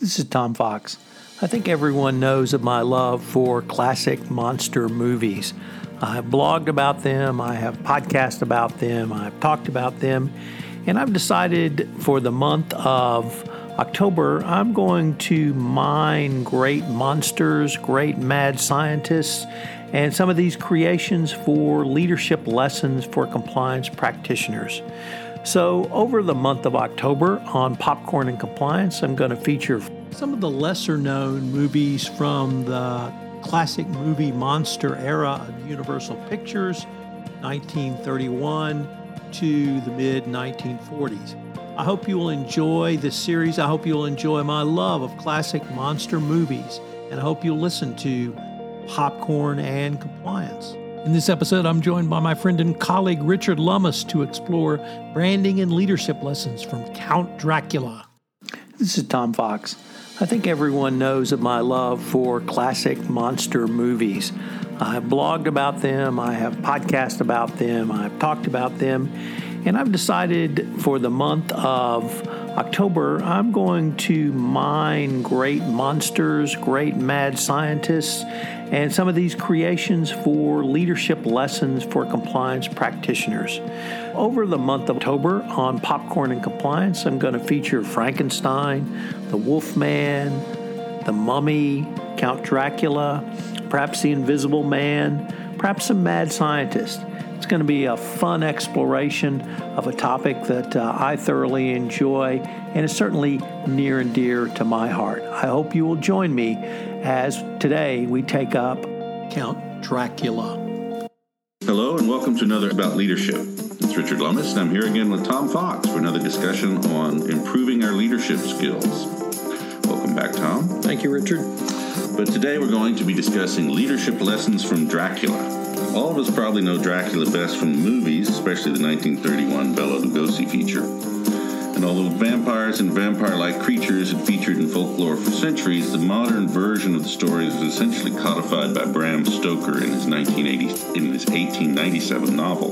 This is Tom Fox. I think everyone knows of my love for classic monster movies. I've blogged about them, I have podcast about them, I've talked about them, and I've decided for the month of October, I'm going to mine great monsters, great mad scientists, and some of these creations for leadership lessons for compliance practitioners. So, over the month of October on Popcorn and Compliance, I'm going to feature some of the lesser known movies from the classic movie monster era of Universal Pictures, 1931 to the mid 1940s. I hope you will enjoy this series. I hope you'll enjoy my love of classic monster movies, and I hope you'll listen to Popcorn and Compliance. In this episode, I'm joined by my friend and colleague Richard Lummis to explore branding and leadership lessons from Count Dracula. This is Tom Fox. I think everyone knows of my love for classic monster movies. I've blogged about them, I have podcast about them, I've talked about them, and I've decided for the month of October, I'm going to mine great monsters, great mad scientists, and some of these creations for leadership lessons for compliance practitioners. Over the month of October on Popcorn and Compliance, I'm going to feature Frankenstein, the Wolfman, the Mummy, Count Dracula, perhaps the Invisible Man, perhaps some mad scientists. It's going to be a fun exploration of a topic that uh, I thoroughly enjoy and is certainly near and dear to my heart. I hope you will join me as today we take up Count Dracula. Hello, and welcome to another About Leadership. It's Richard Lummis, and I'm here again with Tom Fox for another discussion on improving our leadership skills. Welcome back, Tom. Thank you, Richard. But today we're going to be discussing leadership lessons from Dracula. All of us probably know Dracula best from the movies, especially the 1931 Bela Lugosi feature. And although vampires and vampire like creatures had featured in folklore for centuries, the modern version of the story is essentially codified by Bram Stoker in his, 1980, in his 1897 novel.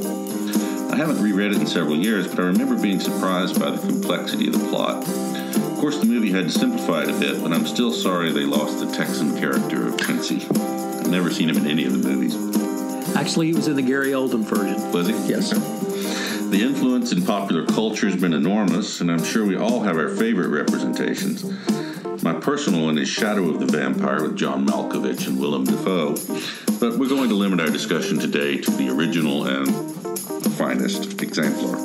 I haven't reread it in several years, but I remember being surprised by the complexity of the plot. Of course, the movie had to simplify it a bit, but I'm still sorry they lost the Texan character of Quincy. I've never seen him in any of the movies. Actually, he was in the Gary Oldman version. Was he? Yes. The influence in popular culture has been enormous, and I'm sure we all have our favorite representations. My personal one is Shadow of the Vampire with John Malkovich and Willem Dafoe, but we're going to limit our discussion today to the original and finest exemplar.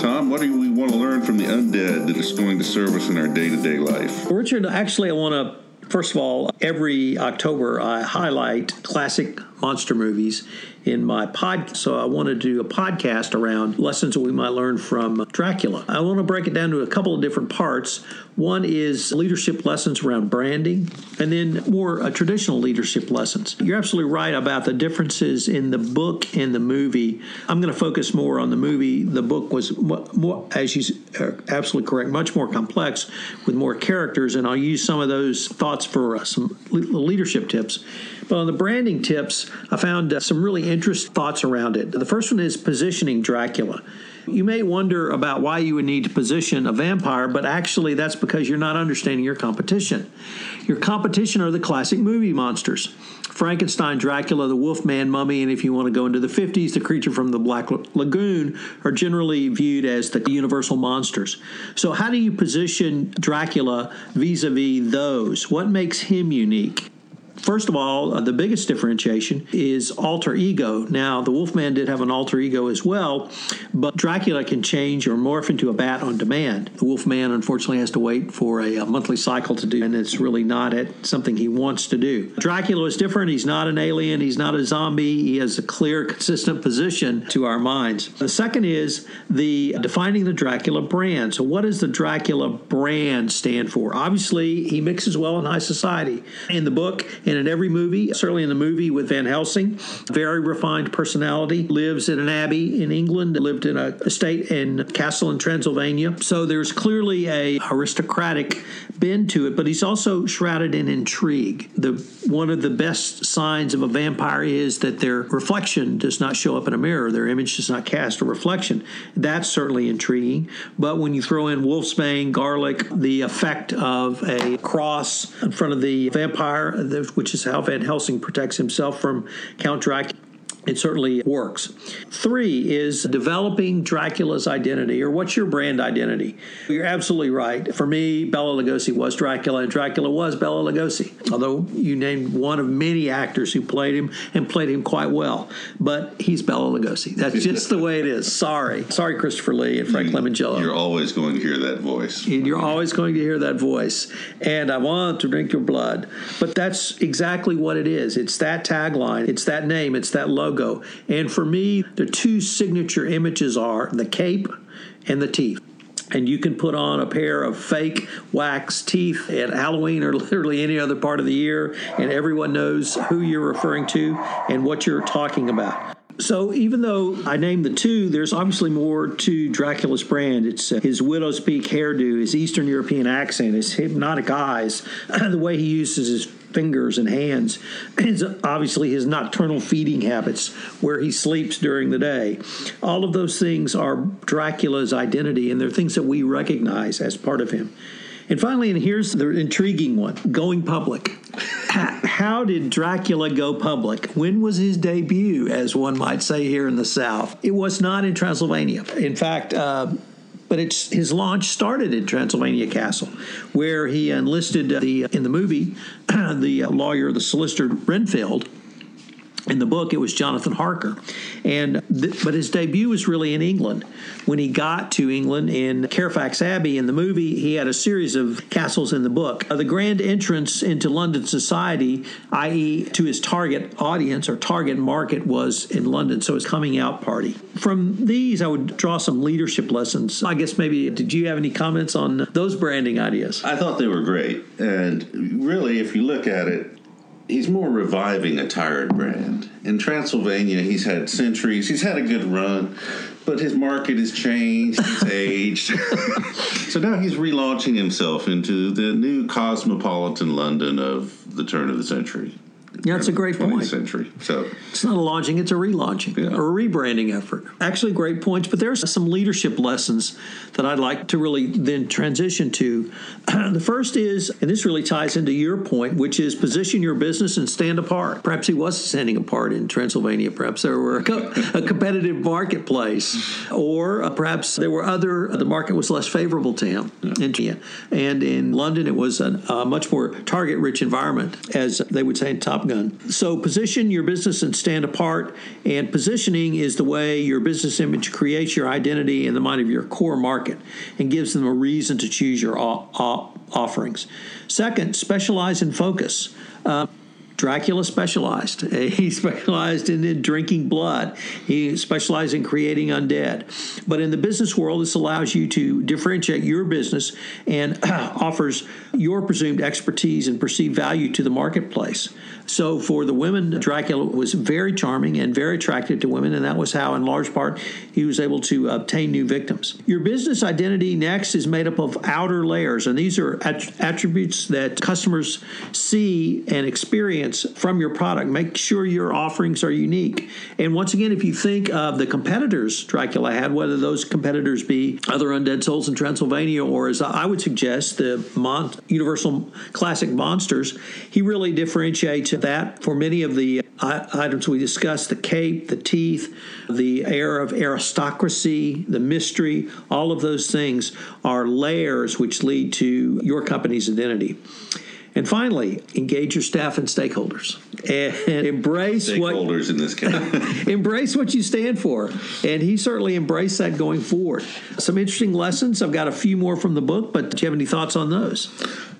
Tom, what do we want to learn from the undead that is going to serve us in our day to day life? Richard, actually, I want to, first of all, every October I highlight classic monster movies in my pod. So I want to do a podcast around lessons that we might learn from Dracula. I want to break it down to a couple of different parts. One is leadership lessons around branding, and then more uh, traditional leadership lessons. You're absolutely right about the differences in the book and the movie. I'm going to focus more on the movie. The book was more, as you are absolutely correct, much more complex with more characters, and I'll use some of those thoughts for uh, some leadership tips. But on the branding tips, I found uh, some really interesting thoughts around it. The first one is positioning Dracula. You may wonder about why you would need to position a vampire, but actually that's because you're not understanding your competition. Your competition are the classic movie monsters. Frankenstein, Dracula, the Wolfman, Mummy, and if you want to go into the 50s, the creature from the Black Lagoon are generally viewed as the universal monsters. So, how do you position Dracula vis a vis those? What makes him unique? First of all, uh, the biggest differentiation is alter ego. Now, the Wolfman did have an alter ego as well, but Dracula can change or morph into a bat on demand. The Wolfman, unfortunately, has to wait for a, a monthly cycle to do, and it's really not at something he wants to do. Dracula is different. He's not an alien. He's not a zombie. He has a clear, consistent position to our minds. The second is the defining the Dracula brand. So, what does the Dracula brand stand for? Obviously, he mixes well in high society. In the book, And in every movie, certainly in the movie with Van Helsing, very refined personality, lives in an abbey in England, lived in a estate in castle in Transylvania. So there's clearly a aristocratic bend to it, but he's also shrouded in intrigue. The one of the best signs of a vampire is that their reflection does not show up in a mirror, their image does not cast a reflection. That's certainly intriguing. But when you throw in wolfsbane, garlic, the effect of a cross in front of the vampire, which is how Van Helsing protects himself from Count Dracula it certainly works. Three is developing Dracula's identity, or what's your brand identity? You're absolutely right. For me, Bela Lugosi was Dracula, and Dracula was Bela Lugosi. Although you named one of many actors who played him and played him quite well, but he's Bela Lugosi. That's just the way it is. Sorry, sorry, Christopher Lee and Frank Langella. You're always going to hear that voice. And you're always going to hear that voice, and I want to drink your blood. But that's exactly what it is. It's that tagline. It's that name. It's that logo logo. And for me, the two signature images are the cape and the teeth and you can put on a pair of fake wax teeth at Halloween or literally any other part of the year, and everyone knows who you're referring to and what you're talking about. So even though I named the two, there's obviously more to Dracula's brand. It's uh, his widow's peak hairdo, his Eastern European accent, his hypnotic eyes, the way he uses his fingers and hands, his, obviously his nocturnal feeding habits, where he sleeps during the day. All of those things are Dracula's identity, and they're things that we recognize as part of him. And finally, and here's the intriguing one going public. How did Dracula go public? When was his debut, as one might say here in the South? It was not in Transylvania. In fact, uh, but it's his launch started in Transylvania Castle, where he enlisted the in the movie the lawyer, the solicitor Renfield in the book, it was Jonathan Harker, and th- but his debut was really in England. When he got to England in Carfax Abbey in the movie, he had a series of castles in the book. Uh, the grand entrance into London society, i.e., to his target audience or target market, was in London. So his coming out party. From these, I would draw some leadership lessons. I guess maybe did you have any comments on those branding ideas? I thought they were great, and really, if you look at it he's more reviving a tired brand. In Transylvania, he's had centuries. He's had a good run, but his market has changed. He's aged. so now he's relaunching himself into the new cosmopolitan London of the turn of the century. Yeah, that's a great 20th point. century. So it's not a launching; it's a relaunching yeah. or a rebranding effort. Actually, great points. But there's some leadership lessons that I'd like to really then transition to. the first is, and this really ties into your point, which is position your business and stand apart. Perhaps he was standing apart in Transylvania. Perhaps there were a, co- a competitive marketplace, or uh, perhaps there were other. The market was less favorable to him. Yeah. And in London, it was a, a much more target-rich environment, as they would say in Top Gun. So position your business and stand apart. And positioning is the way your business image creates your identity in the mind of your core market and gives them a reason to choose your offerings. Second, specialize and focus. Uh, Dracula specialized. He specialized in, in, drinking blood. He specialized in creating undead. But in the business world, this allows you to differentiate your business and offers your presumed expertise and perceived value to the marketplace. So for the women, Dracula was very charming and very attractive to women, and that was how, in large part, he was able to obtain new victims. Your business identity next is made up of outer layers, and these are attributes that customers see and experience from your product. Make sure your offerings are unique. And once again, if you think of the competitors Dracula had, whether those competitors be other undead souls in Transylvania or, as I would suggest, the Mon- Universal Classic monsters, he really differentiates that for many of the uh, items we discussed the cape, the teeth, the air of aristocracy, the mystery, all of those things are layers which lead to your company's identity. And finally, engage your staff and stakeholders and embrace stakeholders what in this case. embrace what you stand for. And he certainly embraced that going forward. Some interesting lessons. I've got a few more from the book, but do you have any thoughts on those?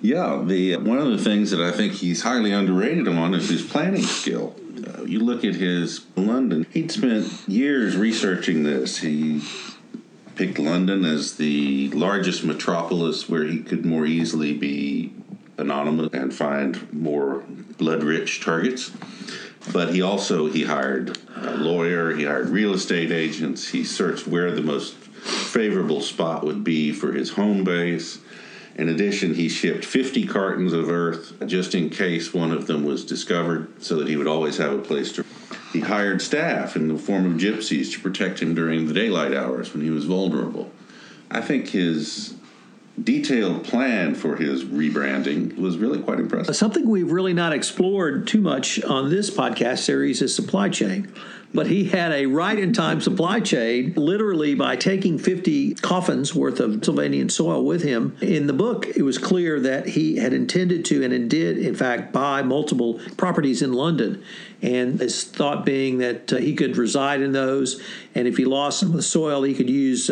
Yeah, the one of the things that I think he's highly underrated on is his planning skill. Uh, you look at his London. He'd spent years researching this. He picked London as the largest metropolis where he could more easily be anonymous and find more blood-rich targets. But he also he hired a lawyer, he hired real estate agents, he searched where the most favorable spot would be for his home base. In addition, he shipped 50 cartons of earth just in case one of them was discovered so that he would always have a place to. He hired staff in the form of gypsies to protect him during the daylight hours when he was vulnerable. I think his detailed plan for his rebranding was really quite impressive. Something we've really not explored too much on this podcast series is supply chain. But he had a right in time supply chain, literally by taking 50 coffins worth of Pennsylvanian soil with him. In the book, it was clear that he had intended to and did, in fact, buy multiple properties in London. And his thought being that uh, he could reside in those, and if he lost some of the soil, he could use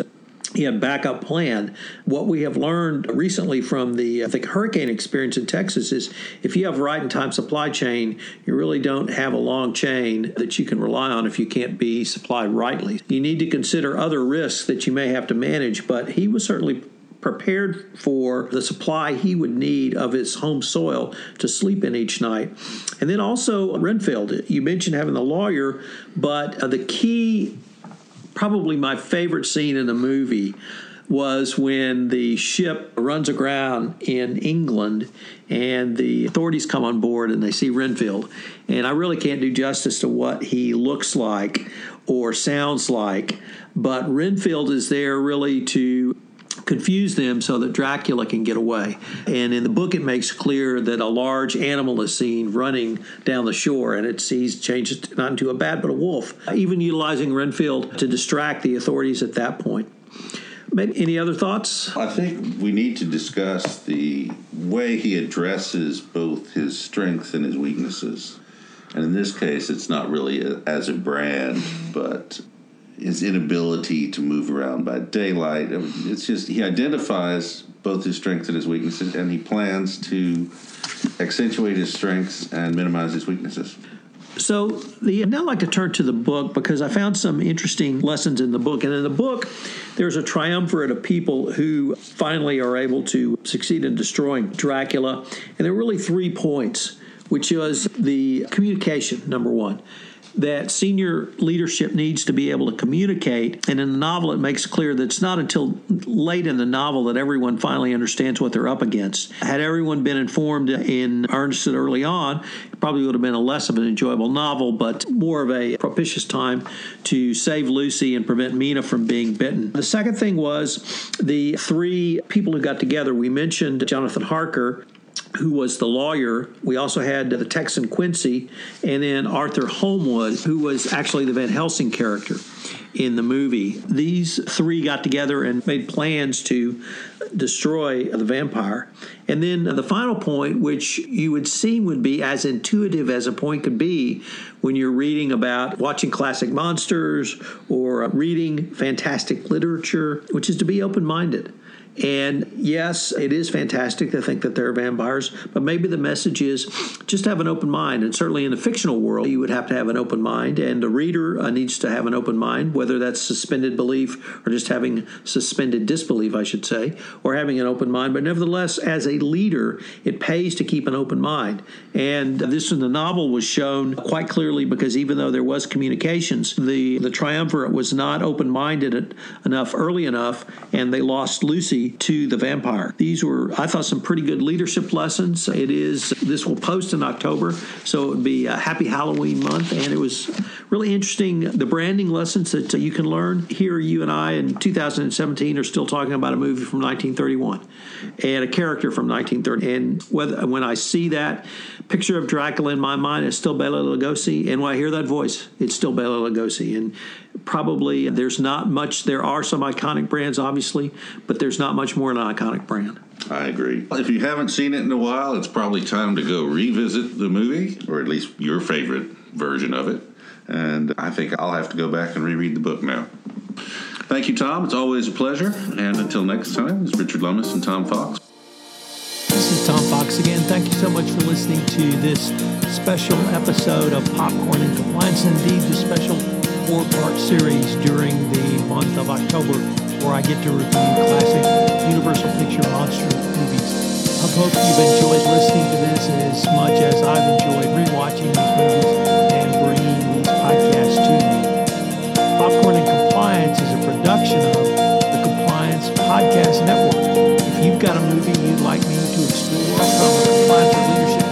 he had backup plan. What we have learned recently from the I think hurricane experience in Texas is if you have right in time supply chain, you really don't have a long chain that you can rely on if you can't be supplied rightly. You need to consider other risks that you may have to manage, but he was certainly prepared for the supply he would need of his home soil to sleep in each night. And then also Renfield, you mentioned having the lawyer, but uh, the key probably my favorite scene in the movie was when the ship runs aground in England and the authorities come on board and they see Renfield. And I really can't do justice to what he looks like or sounds like, but Renfield is there really to confuse them so that Dracula can get away. And in the book, it makes clear that a large animal is seen running down the shore, and it sees changes not into a bat but a wolf, even utilizing Renfield to distract the authorities at that point. Maybe any other thoughts? I think we need to discuss the way he addresses both his strengths and his weaknesses. And in this case, it's not really a, as a brand, but his inability to move around by daylight. It's just he identifies both his strengths and his weaknesses, and he plans to accentuate his strengths and minimize his weaknesses. So, the, I'd now like to turn to the book because I found some interesting lessons in the book. And in the book, there's a triumvirate of people who finally are able to succeed in destroying Dracula. And there are really three points, which is the communication, number one that senior leadership needs to be able to communicate. And in the novel, it makes clear that it's not until late in the novel that everyone finally understands what they're up against. Had everyone been informed in earnest early on, it probably would have been a less of an enjoyable novel, but more of a propitious time to save Lucy and prevent Mina from being bitten. The second thing was the three people who got together. We mentioned Jonathan Harker, who was the lawyer. We also had the Texan Quincy, and then Arthur Holmwood, who was actually the Van Helsing character in the movie. These three got together and made plans to destroy the vampire. And then the final point, which you would seem would be as intuitive as a point could be when you're reading about watching classic monsters or reading fantastic literature, which is to be open minded. And yes, it is fantastic to think that there are vampires, but maybe the message is just have an open mind. And certainly in the fictional world, you would have to have an open mind, and the reader uh, needs to have an open mind, whether that's suspended belief or just having suspended disbelief, I should say, or having an open mind. But nevertheless, as a leader, it pays to keep an open mind. And this in the novel was shown quite clearly because even though there was communications, the, the triumvirate was not open minded enough early enough, and they lost Lucy to the vampire. These were, I thought, some pretty good leadership lessons. It is, this will post in October, so it would be a happy Halloween month. And it was really interesting the branding lessons that you can learn. Here, you and I in 2017 are still talking about a movie from 1931 and a character from 1930. And whether, when I see that picture of Dracula in my mind, it's still Bela Lugosi. And when I hear that voice, it's still Bela Lugosi. And probably there's not much, there are some iconic brands, obviously, but there's not much more than an iconic brand. I agree. If you haven't seen it in a while, it's probably time to go revisit the movie, or at least your favorite version of it. And I think I'll have to go back and reread the book now. Thank you, Tom. It's always a pleasure. And until next time, it's Richard Lummis and Tom Fox. This is Tom Fox again. Thank you so much for listening to this special episode of Popcorn and Compliance. Indeed, the special four part series during the month of October where I get to review classic Universal Picture monster movies. I hope you've enjoyed listening to this as much as I've enjoyed rewatching these movies and bringing these podcasts to you. Popcorn and Compliance is a production of the Compliance Podcast Network. If you've got a movie you'd like me to explore from a compliance or leadership